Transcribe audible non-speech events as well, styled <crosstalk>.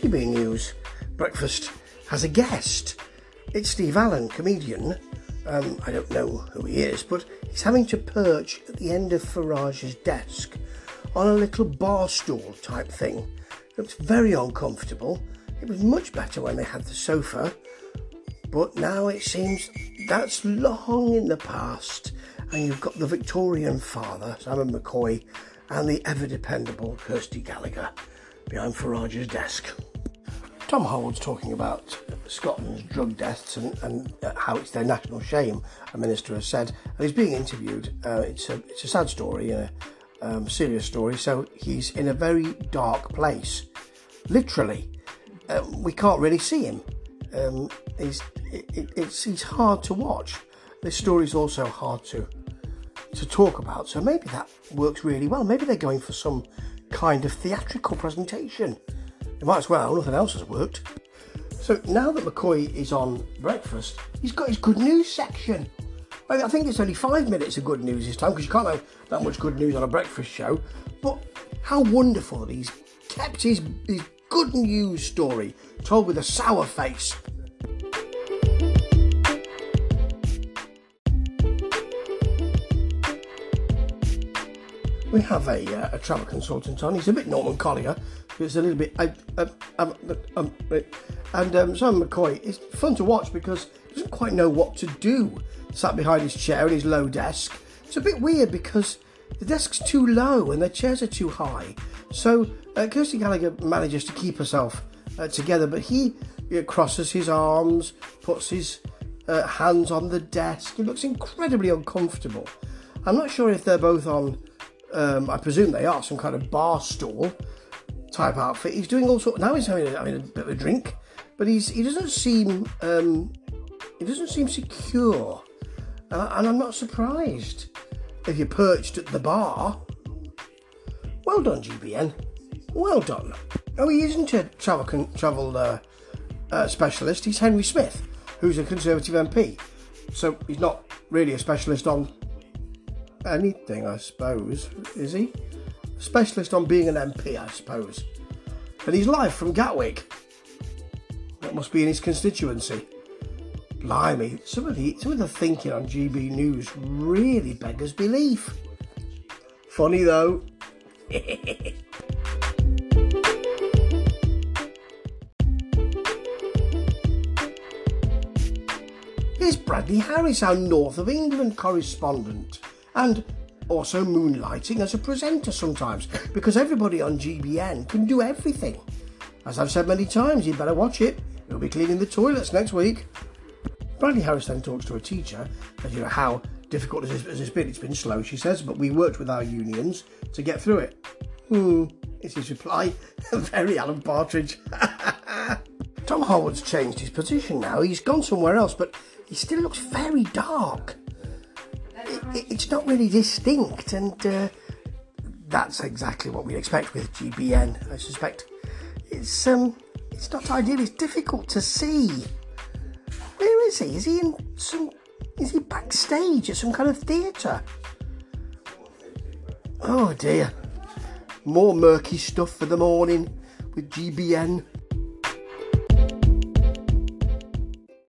GB News Breakfast has a guest. It's Steve Allen, comedian. Um, I don't know who he is, but he's having to perch at the end of Farage's desk on a little bar stool type thing. Looks very uncomfortable. It was much better when they had the sofa, but now it seems that's long in the past, and you've got the Victorian father, Simon McCoy, and the ever dependable Kirsty Gallagher behind Farage's desk. Tom Harwood's talking about Scotland's drug deaths and, and uh, how it's their national shame, a minister has said. And he's being interviewed. Uh, it's, a, it's a sad story, a um, serious story, so he's in a very dark place. Literally. Uh, we can't really see him. Um, he's, it, it's, he's hard to watch. This story is also hard to to talk about, so maybe that works really well. Maybe they're going for some kind of theatrical presentation. It might as well, nothing else has worked. So now that McCoy is on breakfast, he's got his good news section. I think it's only five minutes of good news this time because you can't have that much good news on a breakfast show. But how wonderful that he's kept his, his good news story told with a sour face. We have a, uh, a travel consultant on. He's a bit Norman Collier, but it's a little bit. Uh, and um, Simon McCoy is fun to watch because he doesn't quite know what to do. Sat behind his chair in his low desk. It's a bit weird because the desk's too low and the chairs are too high. So uh, Kirsty Gallagher manages to keep herself uh, together, but he uh, crosses his arms, puts his uh, hands on the desk. He looks incredibly uncomfortable. I'm not sure if they're both on um, I presume they are some kind of bar stool type outfit. He's doing all sorts. Now he's having a, having a bit of a drink, but he's he doesn't seem um, he doesn't seem secure, and, I, and I'm not surprised if you're perched at the bar. Well done, GBN. Well done. Oh, he isn't a travel con- travel uh, uh, specialist. He's Henry Smith, who's a Conservative MP. So he's not really a specialist on anything, I suppose. Is he? Specialist on being an MP, I suppose. And he's live from Gatwick. That must be in his constituency. Blimey, some of the some of the thinking on GB News really beggars belief. Funny though. <laughs> Here's Bradley Harris, our North of England correspondent and also moonlighting as a presenter sometimes because everybody on GBN can do everything. As I've said many times, you'd better watch it. He'll be cleaning the toilets next week. Bradley Harris then talks to a teacher, and you know how difficult has this been. It's been slow, she says, but we worked with our unions to get through it. Hmm, is his reply. <laughs> Very Alan Partridge. <laughs> Tom Harwood's changed his position now. He's gone somewhere else, but he still looks very dark it's not really distinct, and uh, that's exactly what we expect with GBN. I suspect it's um, it's not ideal. It's difficult to see. Where is he? Is he in some? Is he backstage at some kind of theatre? Oh dear, more murky stuff for the morning with GBN.